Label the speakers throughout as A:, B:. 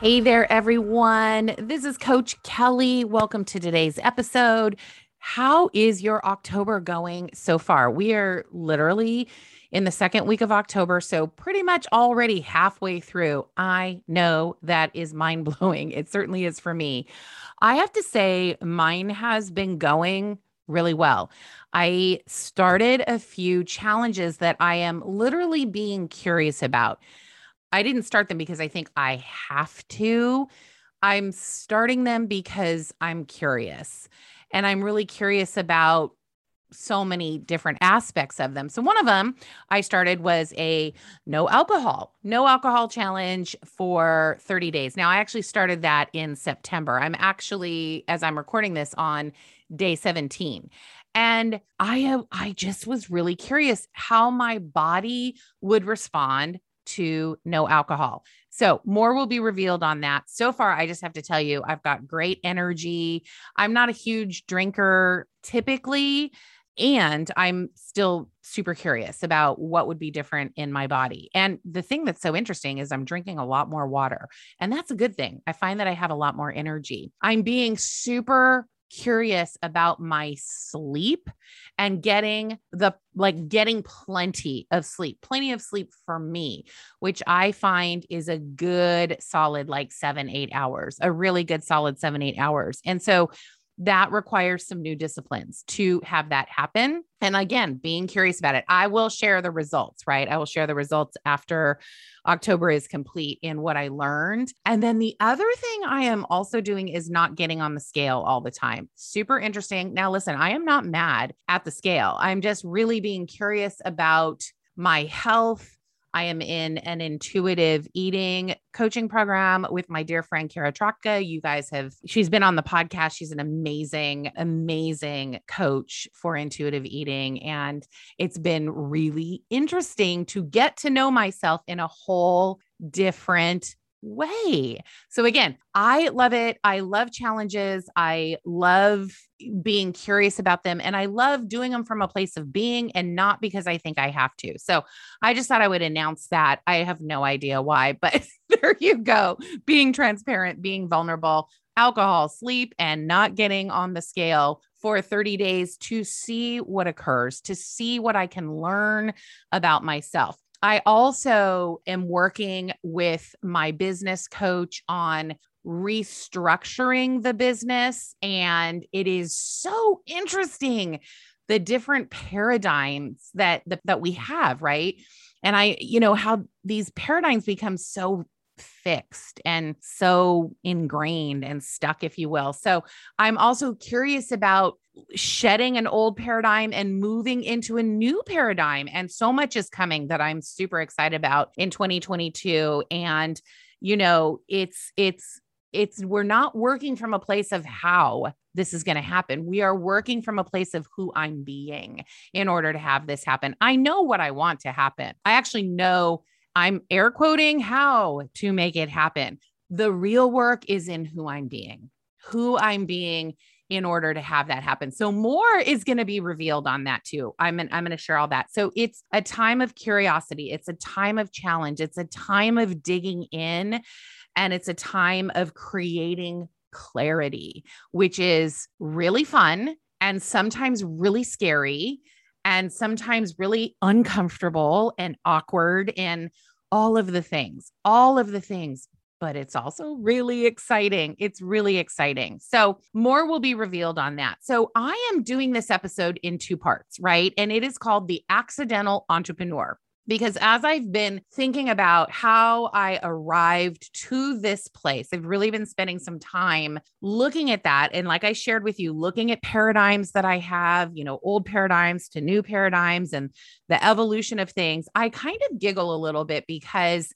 A: Hey there, everyone. This is Coach Kelly. Welcome to today's episode. How is your October going so far? We are literally in the second week of October, so pretty much already halfway through. I know that is mind blowing. It certainly is for me. I have to say, mine has been going really well. I started a few challenges that I am literally being curious about. I didn't start them because I think I have to. I'm starting them because I'm curious. And I'm really curious about so many different aspects of them. So one of them I started was a no alcohol, no alcohol challenge for 30 days. Now I actually started that in September. I'm actually as I'm recording this on day 17. And I I just was really curious how my body would respond to no alcohol. So, more will be revealed on that. So far, I just have to tell you, I've got great energy. I'm not a huge drinker typically, and I'm still super curious about what would be different in my body. And the thing that's so interesting is I'm drinking a lot more water, and that's a good thing. I find that I have a lot more energy. I'm being super curious about my sleep and getting the like getting plenty of sleep, plenty of sleep for me, which I find is a good solid like seven, eight hours, a really good solid seven, eight hours. And so that requires some new disciplines to have that happen. And again, being curious about it. I will share the results, right? I will share the results after October is complete in what I learned. And then the other thing I am also doing is not getting on the scale all the time. Super interesting. Now, listen, I am not mad at the scale. I'm just really being curious about my health I am in an intuitive eating coaching program with my dear friend Kara Trotka. You guys have, she's been on the podcast. She's an amazing, amazing coach for intuitive eating. And it's been really interesting to get to know myself in a whole different way. So again, I love it. I love challenges. I love being curious about them and I love doing them from a place of being and not because I think I have to. So I just thought I would announce that. I have no idea why, but there you go. Being transparent, being vulnerable, alcohol, sleep and not getting on the scale for 30 days to see what occurs, to see what I can learn about myself. I also am working with my business coach on restructuring the business. And it is so interesting the different paradigms that, that we have, right? And I, you know, how these paradigms become so fixed and so ingrained and stuck, if you will. So I'm also curious about shedding an old paradigm and moving into a new paradigm. And so much is coming that I'm super excited about in 2022. And, you know, it's, it's, it's, we're not working from a place of how this is going to happen. We are working from a place of who I'm being in order to have this happen. I know what I want to happen. I actually know I'm air quoting how to make it happen. The real work is in who I'm being, who I'm being in order to have that happen. So more is going to be revealed on that too. I'm an, I'm going to share all that. So it's a time of curiosity. It's a time of challenge. It's a time of digging in and it's a time of creating clarity, which is really fun and sometimes really scary and sometimes really uncomfortable and awkward and all of the things, all of the things. but it's also really exciting. It's really exciting. So, more will be revealed on that. So, I am doing this episode in two parts, right? And it is called The Accidental Entrepreneur because as I've been thinking about how I arrived to this place, I've really been spending some time looking at that. And like I shared with you, looking at paradigms that I have, you know, old paradigms to new paradigms and the evolution of things. I kind of giggle a little bit because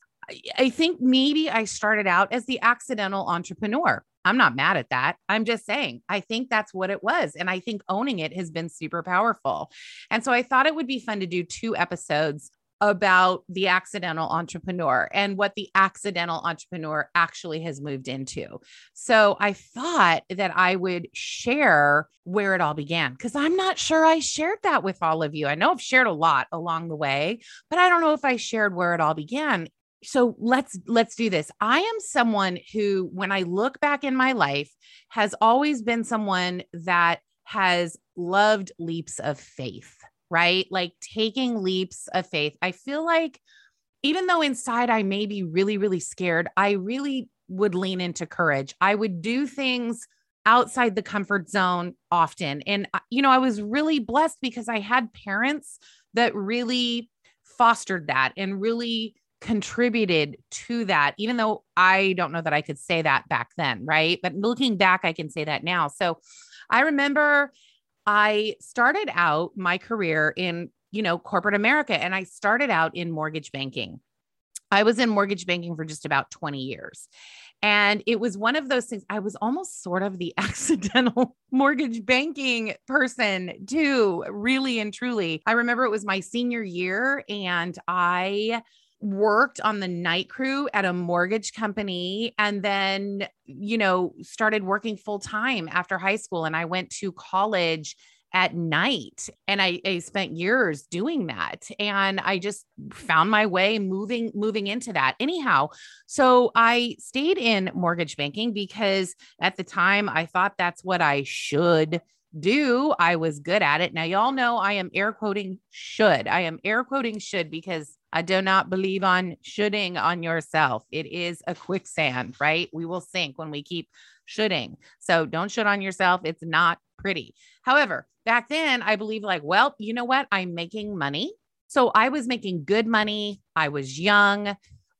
A: I think maybe I started out as the accidental entrepreneur. I'm not mad at that. I'm just saying, I think that's what it was. And I think owning it has been super powerful. And so I thought it would be fun to do two episodes about the accidental entrepreneur and what the accidental entrepreneur actually has moved into. So I thought that I would share where it all began because I'm not sure I shared that with all of you. I know I've shared a lot along the way, but I don't know if I shared where it all began so let's let's do this i am someone who when i look back in my life has always been someone that has loved leaps of faith right like taking leaps of faith i feel like even though inside i may be really really scared i really would lean into courage i would do things outside the comfort zone often and uh, you know i was really blessed because i had parents that really fostered that and really contributed to that, even though I don't know that I could say that back then, right? But looking back, I can say that now. So I remember I started out my career in, you know, corporate America and I started out in mortgage banking. I was in mortgage banking for just about 20 years. And it was one of those things. I was almost sort of the accidental mortgage banking person, too, really and truly. I remember it was my senior year, and I worked on the night crew at a mortgage company and then, you know, started working full time after high school. And I went to college at night and I, I, spent years doing that and i just found my way moving moving into that. Anyhow so i stayed in mortgage banking because at the time i thought that's what i should do. I was good at it. Now y'all know i am air quoting should. I am air quoting should because I do not believe on shoulding on yourself. It is a quicksand, right? We will sink when we keep shoulding. So don't should on yourself. It's not pretty. However, back then I believe like, well, you know what? I'm making money. So I was making good money. I was young.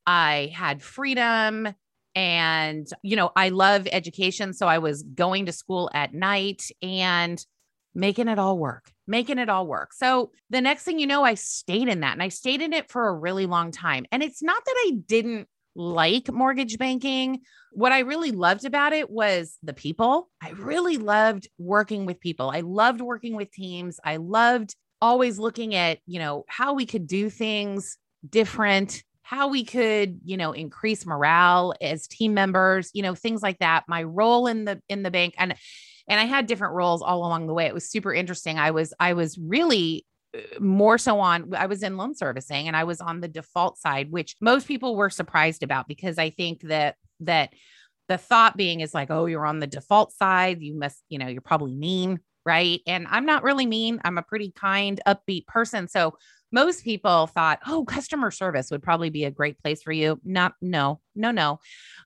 A: I had freedom. And, you know, I love education. So I was going to school at night and making it all work, making it all work. So the next thing you know, I stayed in that and I stayed in it for a really long time. And it's not that I didn't like mortgage banking. What I really loved about it was the people. I really loved working with people. I loved working with teams. I loved always looking at, you know, how we could do things different, how we could, you know, increase morale as team members, you know, things like that. My role in the in the bank and and I had different roles all along the way. It was super interesting. I was I was really uh, more so on I was in loan servicing and I was on the default side which most people were surprised about because I think that that the thought being is like oh you're on the default side you must you know you're probably mean right and I'm not really mean I'm a pretty kind upbeat person so most people thought, oh, customer service would probably be a great place for you. Not, no, no, no.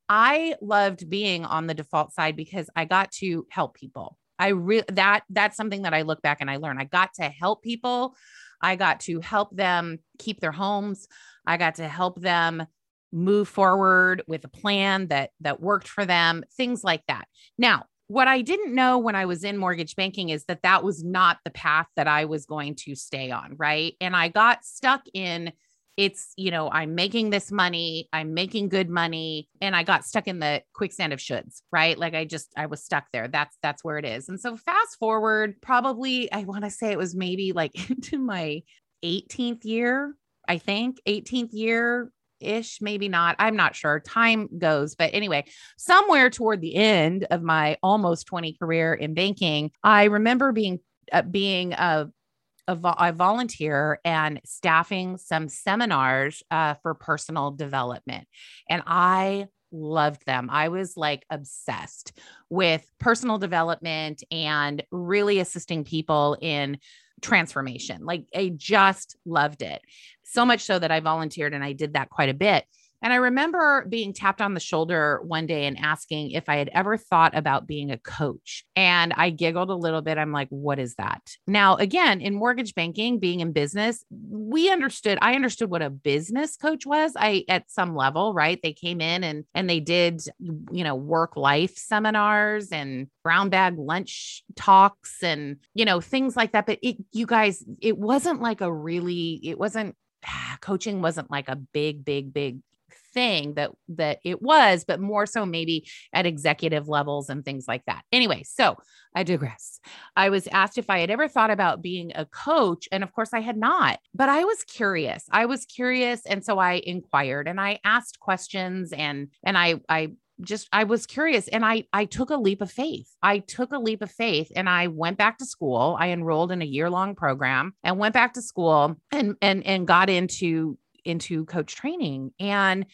A: I loved being on the default side because I got to help people. I really that that's something that I look back and I learn. I got to help people. I got to help them keep their homes. I got to help them move forward with a plan that that worked for them, things like that. Now, what I didn't know when I was in mortgage banking is that that was not the path that I was going to stay on. Right. And I got stuck in it's, you know, I'm making this money, I'm making good money. And I got stuck in the quicksand of shoulds, right? Like I just, I was stuck there. That's, that's where it is. And so fast forward, probably, I want to say it was maybe like into my 18th year, I think, 18th year ish, maybe not. I'm not sure. Time goes. But anyway, somewhere toward the end of my almost 20 career in banking, I remember being uh, being a, a, vo- a, volunteer and staffing some seminars uh, for personal development. And I loved them. I was like obsessed with personal development and really assisting people in transformation. Like I just loved it. So much so that I volunteered and I did that quite a bit. And I remember being tapped on the shoulder one day and asking if I had ever thought about being a coach. And I giggled a little bit. I'm like, what is that? Now, again, in mortgage banking, being in business, we understood, I understood what a business coach was. I, at some level, right? They came in and, and they did, you know, work life seminars and brown bag lunch talks and, you know, things like that. But it, you guys, it wasn't like a really, it wasn't Ah, coaching wasn't like a big big big thing that that it was but more so maybe at executive levels and things like that. Anyway so i digress. I was asked if i had ever thought about being a coach and of course i had not but i was curious. I was curious and so i inquired and i asked questions and and i i just I was curious and I I took a leap of faith. I took a leap of faith and I went back to school. I enrolled in a year-long program and went back to school and and and got into into coach training. And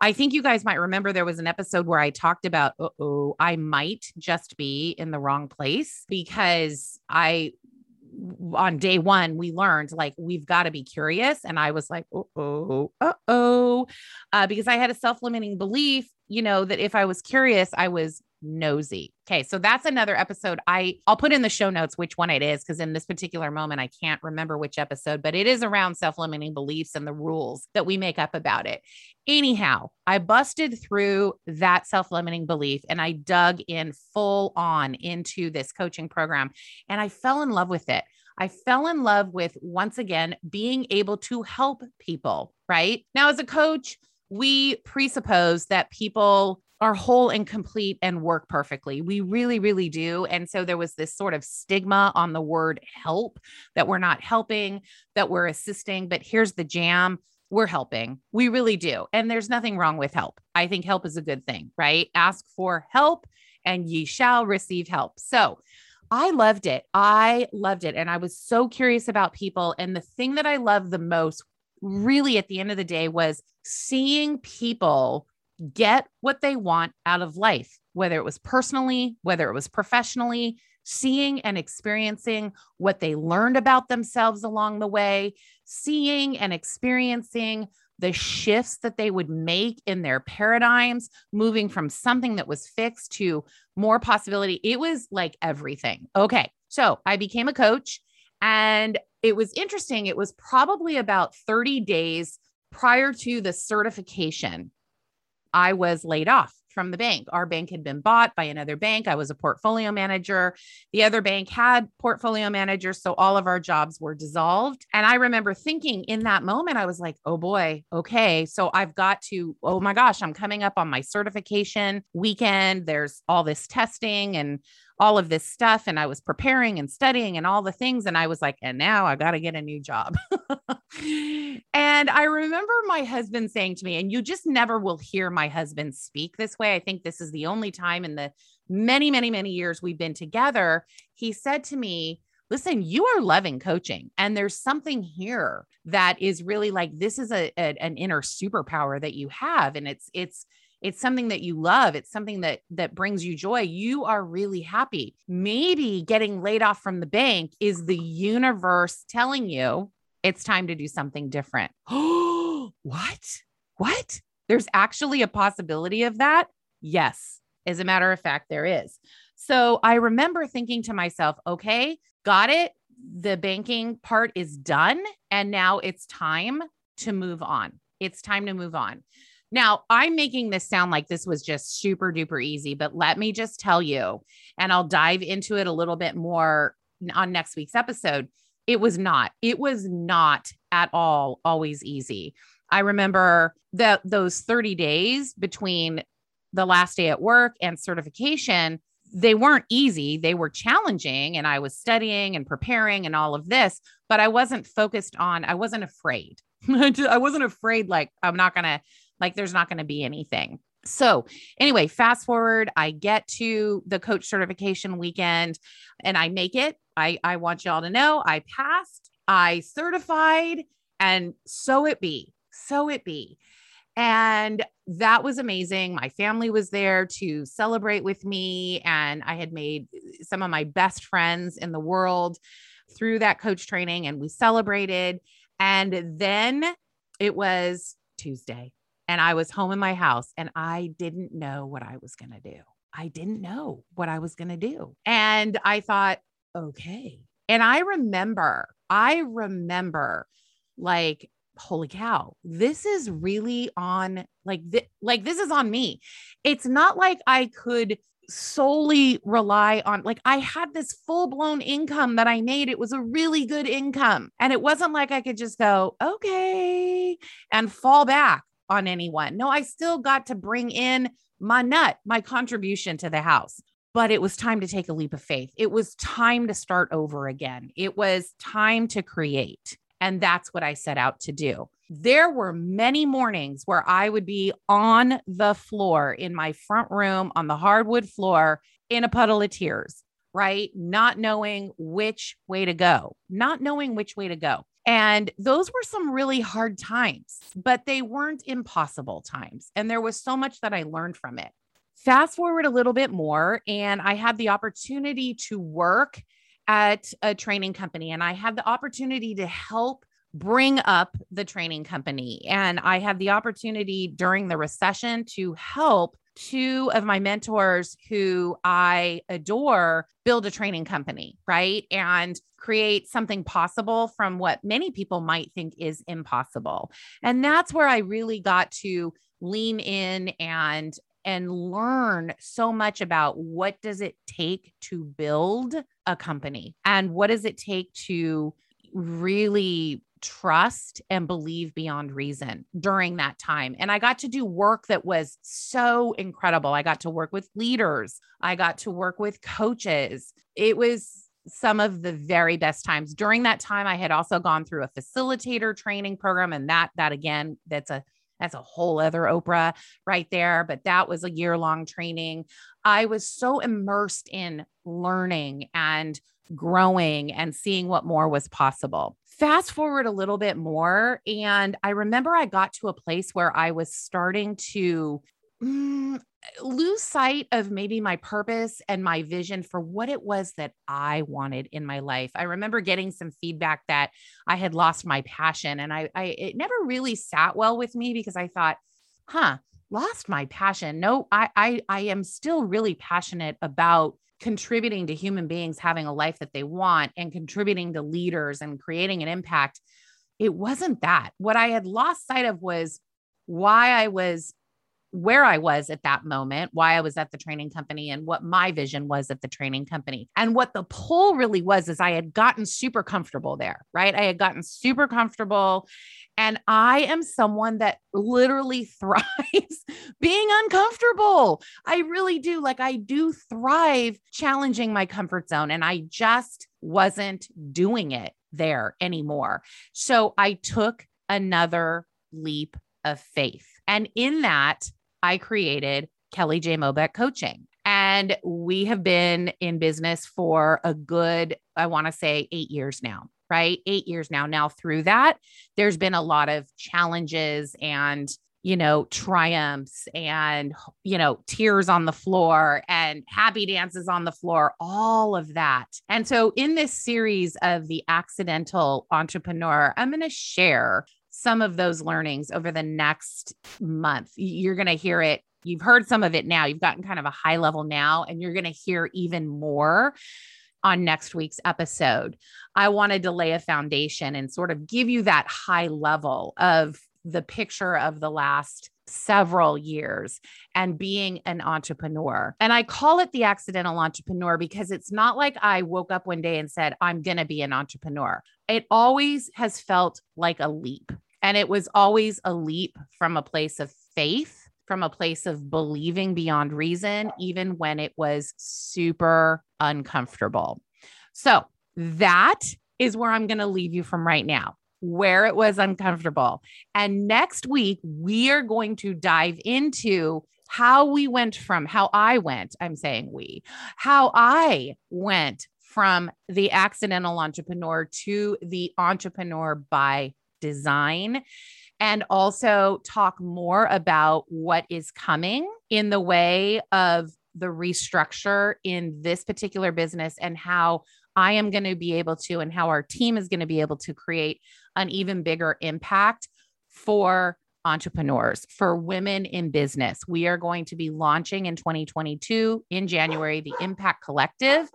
A: I think you guys might remember there was an episode where I talked about, oh, I might just be in the wrong place because I, on day one, we learned like we've got to be curious. And I was like, oh, oh, uh oh, uh, because I had a self limiting belief, you know, that if I was curious, I was nosy. Okay, so that's another episode. I I'll put in the show notes which one it is because in this particular moment I can't remember which episode, but it is around self-limiting beliefs and the rules that we make up about it. Anyhow, I busted through that self-limiting belief and I dug in full on into this coaching program and I fell in love with it. I fell in love with once again being able to help people, right? Now as a coach, we presuppose that people are whole and complete and work perfectly. We really, really do. And so there was this sort of stigma on the word help that we're not helping, that we're assisting. But here's the jam we're helping. We really do. And there's nothing wrong with help. I think help is a good thing, right? Ask for help and ye shall receive help. So, I loved it. I loved it. And I was so curious about people. And the thing that I loved the most, really, at the end of the day, was seeing people get what they want out of life, whether it was personally, whether it was professionally, seeing and experiencing what they learned about themselves along the way, seeing and experiencing the shifts that they would make in their paradigms, moving from something that was fixed to more possibility. It was like everything. Okay. So I became a coach and it was interesting. It was probably about 30 days prior to the certification I was laid off from the bank. Our bank had been bought by another bank. I was a portfolio manager. The other bank had portfolio managers. So all of our jobs were dissolved. And I remember thinking in that moment, I was like, oh boy, okay. So I've got to, oh my gosh, I'm coming up on my certification weekend. There's all this testing and all of this stuff and I was preparing and studying and all the things. And I was like, and now I got to get a new job. and I remember my husband saying to me, and you just never will hear my husband speak this way. I think this is the only time in the many, many, many years we've been together. He said to me, listen, you are loving coaching. And there's something here that is really like this is a, a, an inner superpower that you have. And it's, it's, it's something that you love. It's something that that brings you joy. You are really happy. Maybe getting laid off from the bank is the universe telling you it's time to do something different. Oh what? What? There's actually a possibility of that? Yes. As a matter of fact there is. So i remember thinking to myself okay got it. The banking part is done. And now it's time to move on. It's time to move on now, I'm making this sound like this was just super duper easy, but let me just tell you, and I'll dive into it a little bit more on next week's episode. It was not, it was not at all always easy. I remember that those 30 days between the last day at work and certification, they weren't easy. They were challenging. And I was studying and preparing and all of this, but I wasn't focused on, I wasn't afraid. I wasn't afraid, like, I'm not going to like there's not going to be anything. So, anyway, fast forward, I get to the coach certification weekend and I make it. I, I want y'all to know I passed, I certified, and so it be. So it be. And that was amazing. My family was there to celebrate with me, and I had made some of my best friends in the world through that coach training, and we celebrated. And then it was Tuesday and I was home in my house and I didn't know what I was going to do. I didn't know what I was going to do. And I thought, okay. And I remember, I remember like, holy cow, this is really on like, th- like this is on me. It's not like I could solely rely on like I had this full blown income that I made. It was a really good income. And it wasn't like I could just go, okay, and fall back on anyone. No, I still got to bring in my nut, my contribution to the house. But it was time to take a leap of faith. It was time to start over again. It was time to create. And that's what I set out to do. There were many mornings where I would be on the floor in my front room on the hardwood floor in a puddle of tears, right? Not knowing which way to go, not knowing which way to go. And those were some really hard times, but they weren't impossible times. And there was so much that I learned from it. Fast forward a little bit more, and I had the opportunity to work at a training company, and I had the opportunity to help bring up the training company. And I had the opportunity during the recession to help two of my mentors who I adore build a training company, right? And create something possible from what many people might think is impossible. And that's where I really got to lean in and and learn so much about what does it take to build a company and what does it take to really trust and believe beyond reason during that time. And I got to do work that was so incredible. I got to work with leaders, I got to work with coaches. It was some of the very best times during that time i had also gone through a facilitator training program and that that again that's a that's a whole other oprah right there but that was a year long training i was so immersed in learning and growing and seeing what more was possible fast forward a little bit more. And I remember I got to a place where I was starting to mm, lose sight of maybe my purpose and my vision for what it was that I wanted in my life. I remember getting some feedback that I had lost my passion and I, I it never really sat well with me because I thought, huh, lost my passion. No, I I I am still really passionate about contributing to human beings having a life that they want and contributing to leaders and creating an impact. It wasn't that. What I had lost sight of was why I was where I was at that moment, why I was at the training company, and what my vision was at the training company. And what the pull really was is I had gotten super comfortable there, right? I had gotten super comfortable. And I am someone that literally thrives being uncomfortable. I really do. Like, I do thrive challenging my comfort zone, and I just wasn't doing it there anymore. So I took another leap of faith. And in that, I created Kelly J. Mobeck Coaching. And we have been in business for a good, I want to say, eight years now, right? Eight years now. Now, through that, there's been a lot of challenges and, you know, triumphs and, you know, tears on the floor and happy dances on the floor, all of that. And so, in this series of The Accidental Entrepreneur, I'm going to share some of those learnings over the next month. You're going to hear it. You've heard some of it now. You've gotten kind of a high level now, and you're going to hear even more on next week's episode. I wanted to lay a foundation and sort of give you that high level of the picture of the last several years and being an entrepreneur. And I call it the accidental entrepreneur because it's not like I woke up one day and said, I'm going to be an entrepreneur. It always has felt like a leap. And it was always a leap from a place of faith, from a place of believing beyond reason, even when it was super uncomfortable. So that is where I'm going to leave you from right now where it was uncomfortable. And next week, we are going to dive into how we went from how I went, I'm saying we, how I went from the accidental entrepreneur to the entrepreneur by design. And also talk more about what is coming in the way of the restructure in this particular business and how I am going to be able to, and how our team is going to be able to create an even bigger impact for entrepreneurs, for women in business. We are going to be launching in 2022 in January the Impact Collective,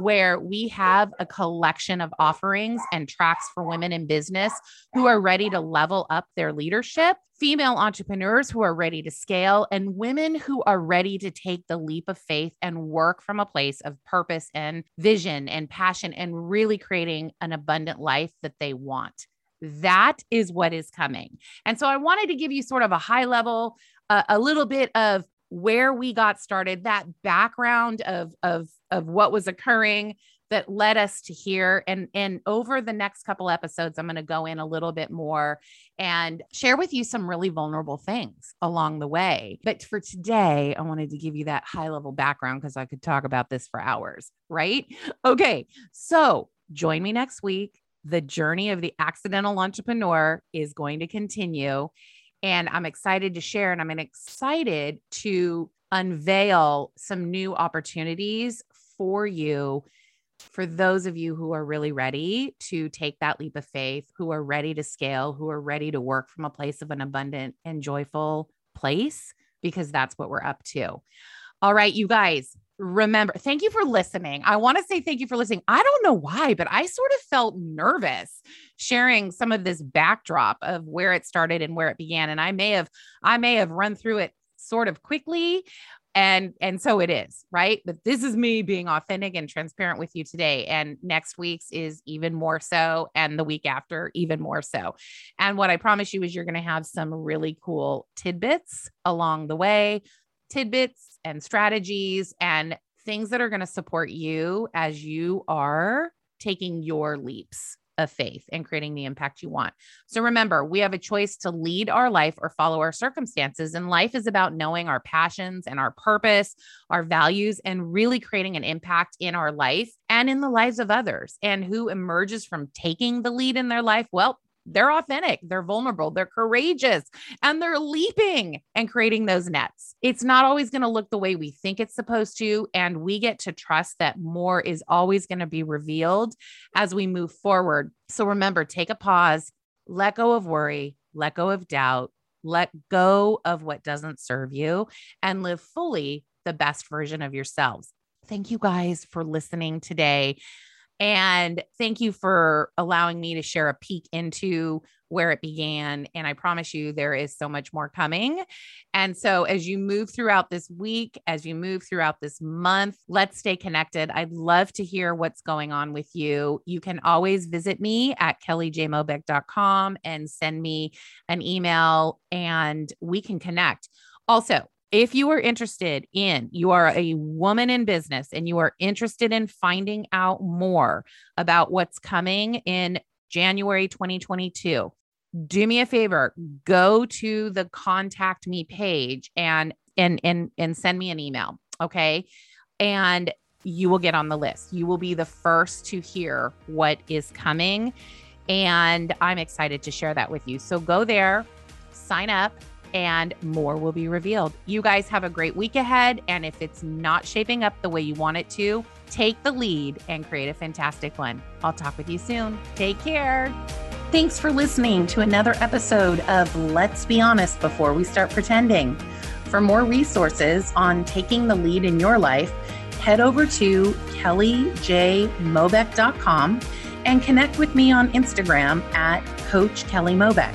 A: where we have a collection of offerings and tracks for women in business who are ready to level up their leadership, female entrepreneurs who are ready to scale, and women who are ready to take the leap of faith and work from a place of purpose and vision and passion and really creating an abundant life that they want. That is what is coming. And so I wanted to give you sort of a high level, uh, a little bit of where we got started, that background of of of what was occurring that led us to here and and over the next couple episodes I'm going to go in a little bit more and share with you some really vulnerable things along the way. But for today, I wanted to give you that high level background because I could talk about this for hours, right? Okay. So, join me next week the journey of the accidental entrepreneur is going to continue. And I'm excited to share, and I'm excited to unveil some new opportunities for you. For those of you who are really ready to take that leap of faith, who are ready to scale, who are ready to work from a place of an abundant and joyful place, because that's what we're up to. All right, you guys, remember, thank you for listening. I want to say thank you for listening. I don't know why, but I sort of felt nervous sharing some of this backdrop of where it started and where it began. And I may have, I may have run through it sort of quickly and and so it is right but this is me being authentic and transparent with you today and next week's is even more so and the week after even more so and what i promise you is you're going to have some really cool tidbits along the way tidbits and strategies and things that are going to support you as you are taking your leaps of faith and creating the impact you want. So remember, we have a choice to lead our life or follow our circumstances. And life is about knowing our passions and our purpose, our values, and really creating an impact in our life and in the lives of others. And who emerges from taking the lead in their life? Well, they're authentic, they're vulnerable, they're courageous, and they're leaping and creating those nets. It's not always going to look the way we think it's supposed to. And we get to trust that more is always going to be revealed as we move forward. So remember, take a pause, let go of worry, let go of doubt, let go of what doesn't serve you, and live fully the best version of yourselves. Thank you guys for listening today. And thank you for allowing me to share a peek into where it began. And I promise you, there is so much more coming. And so, as you move throughout this week, as you move throughout this month, let's stay connected. I'd love to hear what's going on with you. You can always visit me at kellyjmobeck.com and send me an email, and we can connect. Also, if you are interested in, you are a woman in business and you are interested in finding out more about what's coming in January 2022, do me a favor, go to the contact me page and and and and send me an email, okay? And you will get on the list. You will be the first to hear what is coming and I'm excited to share that with you. So go there, sign up and more will be revealed. You guys have a great week ahead. And if it's not shaping up the way you want it to, take the lead and create a fantastic one. I'll talk with you soon. Take care. Thanks for listening to another episode of Let's Be Honest Before We Start Pretending. For more resources on taking the lead in your life, head over to kellyjmobeck.com and connect with me on Instagram at Coach Kelly Mobeck.